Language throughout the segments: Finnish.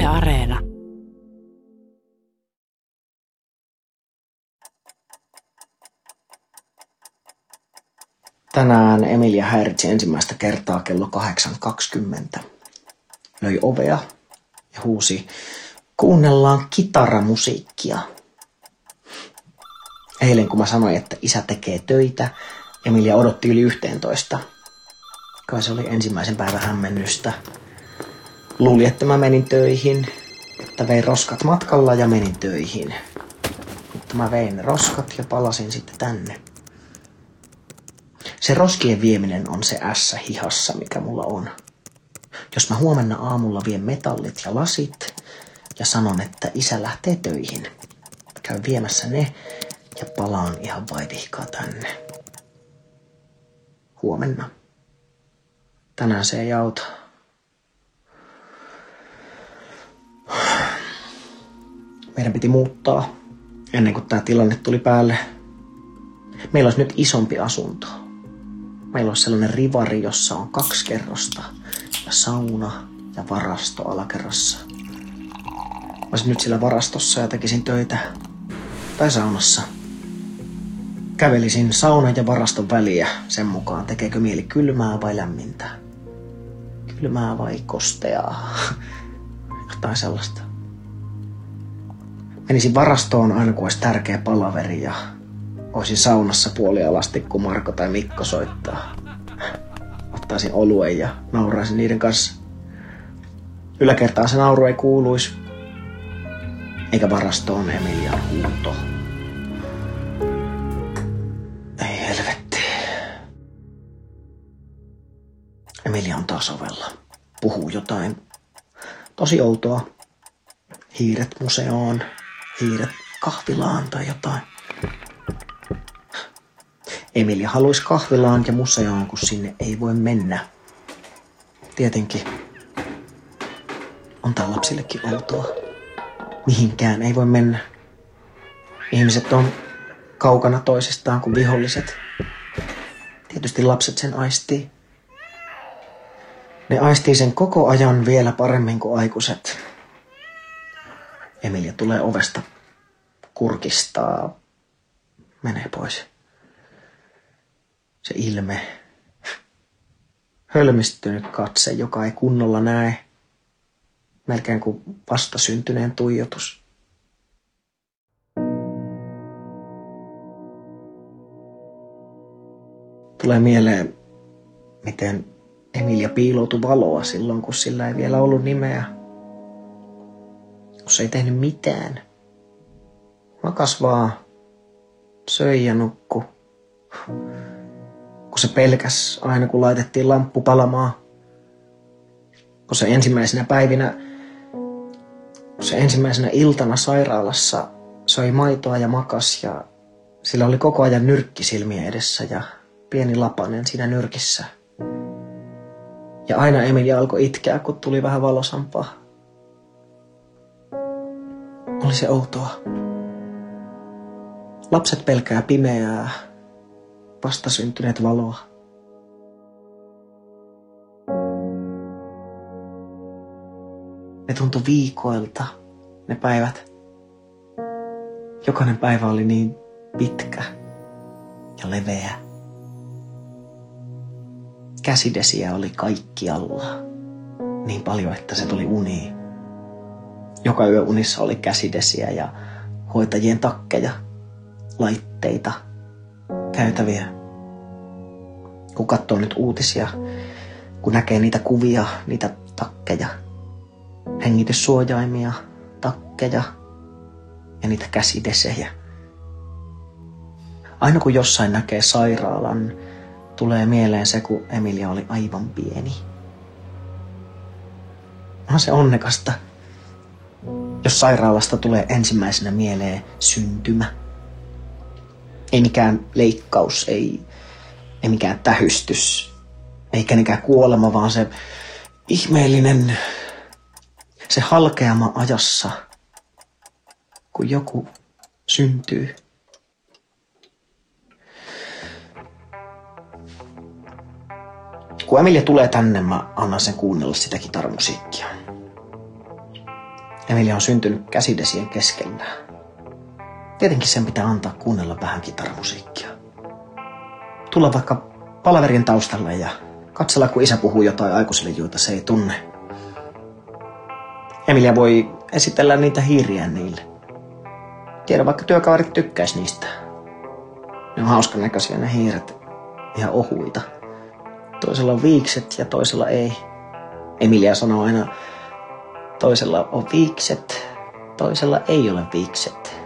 Yle Areena. Tänään Emilia häiritsi ensimmäistä kertaa kello 8.20. Löi ovea ja huusi, kuunnellaan kitaramusiikkia. Eilen kun mä sanoin, että isä tekee töitä, Emilia odotti yli 11. Kai se oli ensimmäisen päivän hämmennystä. Luuli, että mä menin töihin, että vein roskat matkalla ja menin töihin. Mutta mä vein roskat ja palasin sitten tänne. Se roskien vieminen on se ässä hihassa, mikä mulla on. Jos mä huomenna aamulla vien metallit ja lasit ja sanon, että isä lähtee töihin, käyn viemässä ne ja palaan ihan vaitihkaa tänne. Huomenna. Tänään se ei auta. Meidän piti muuttaa ennen kuin tämä tilanne tuli päälle. Meillä olisi nyt isompi asunto. Meillä olisi sellainen rivari, jossa on kaksi kerrosta ja sauna ja varasto alakerrassa. Mä olisin nyt sillä varastossa ja tekisin töitä. Tai saunassa. Kävelisin saunan ja varaston väliä sen mukaan, tekeekö mieli kylmää vai lämmintä. Kylmää vai kosteaa. Jotain sellaista. Menisin varastoon aina kun olisi tärkeä palaveri ja olisin saunassa puolialasti, kun Marko tai Mikko soittaa. Ottaisin oluen ja nauraisin niiden kanssa. Yläkertaan se nauru ei kuuluisi, eikä varastoon Emilian huuto. Ei helvetti. Emilia on taas ovella. Puhuu jotain tosi outoa. Hiiret museoon, hiiret kahvilaan tai jotain. Emilia haluaisi kahvilaan ja museoon, kun sinne ei voi mennä. Tietenkin on tää lapsillekin outoa. Mihinkään ei voi mennä. Ihmiset on kaukana toisistaan kuin viholliset. Tietysti lapset sen aistii. Ne aistii sen koko ajan vielä paremmin kuin aikuiset. Emilia tulee ovesta, kurkistaa, menee pois. Se ilme, hölmistynyt katse, joka ei kunnolla näe, melkein kuin vastasyntyneen tuijotus. Tulee mieleen, miten Emilia piiloutui valoa silloin, kun sillä ei vielä ollut nimeä. Se ei tehnyt mitään. Makas vaan, söi ja nukku. Kun se pelkäs aina, kun laitettiin lamppu palamaan. Kun se ensimmäisenä päivinä, kun se ensimmäisenä iltana sairaalassa söi maitoa ja makas ja sillä oli koko ajan nyrkki silmien edessä ja pieni lapanen siinä nyrkissä. Ja aina Emilia alkoi itkeä, kun tuli vähän valosampaa. Oli se outoa. Lapset pelkää pimeää, vastasyntyneet valoa. Ne tuntui viikoilta, ne päivät. Jokainen päivä oli niin pitkä ja leveä. Käsidesiä oli kaikkialla. Niin paljon, että se tuli uniin. Joka yö unissa oli käsidesiä ja hoitajien takkeja, laitteita, käytäviä. Kun katsoo nyt uutisia, kun näkee niitä kuvia, niitä takkeja, hengityssuojaimia, takkeja ja niitä käsidesejä. Aina kun jossain näkee sairaalan, tulee mieleen se, kun Emilia oli aivan pieni. On se onnekasta, jos sairaalasta tulee ensimmäisenä mieleen syntymä. Ei mikään leikkaus, ei, ei mikään tähystys, eikä mikään kuolema, vaan se ihmeellinen, se halkeama ajassa, kun joku syntyy. kun Emilia tulee tänne, mä annan sen kuunnella sitä kitaramusiikkia. Emilia on syntynyt käsidesien keskellä. Tietenkin sen pitää antaa kuunnella vähän kitaramusiikkia. Tulla vaikka palaverin taustalle ja katsella, kun isä puhuu jotain aikuisille, joita se ei tunne. Emilia voi esitellä niitä hiiriä niille. Tiedä, vaikka työkaverit tykkäis niistä. Ne on hauskan näköisiä ne hiiret. Ihan ohuita. Toisella on viikset ja toisella ei. Emilia sanoo aina, toisella on viikset, toisella ei ole viikset.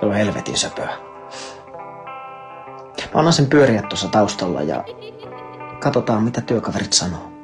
Se on helvetin söpöä. Mä annan sen pyöriä tuossa taustalla ja katsotaan mitä työkaverit sanoo.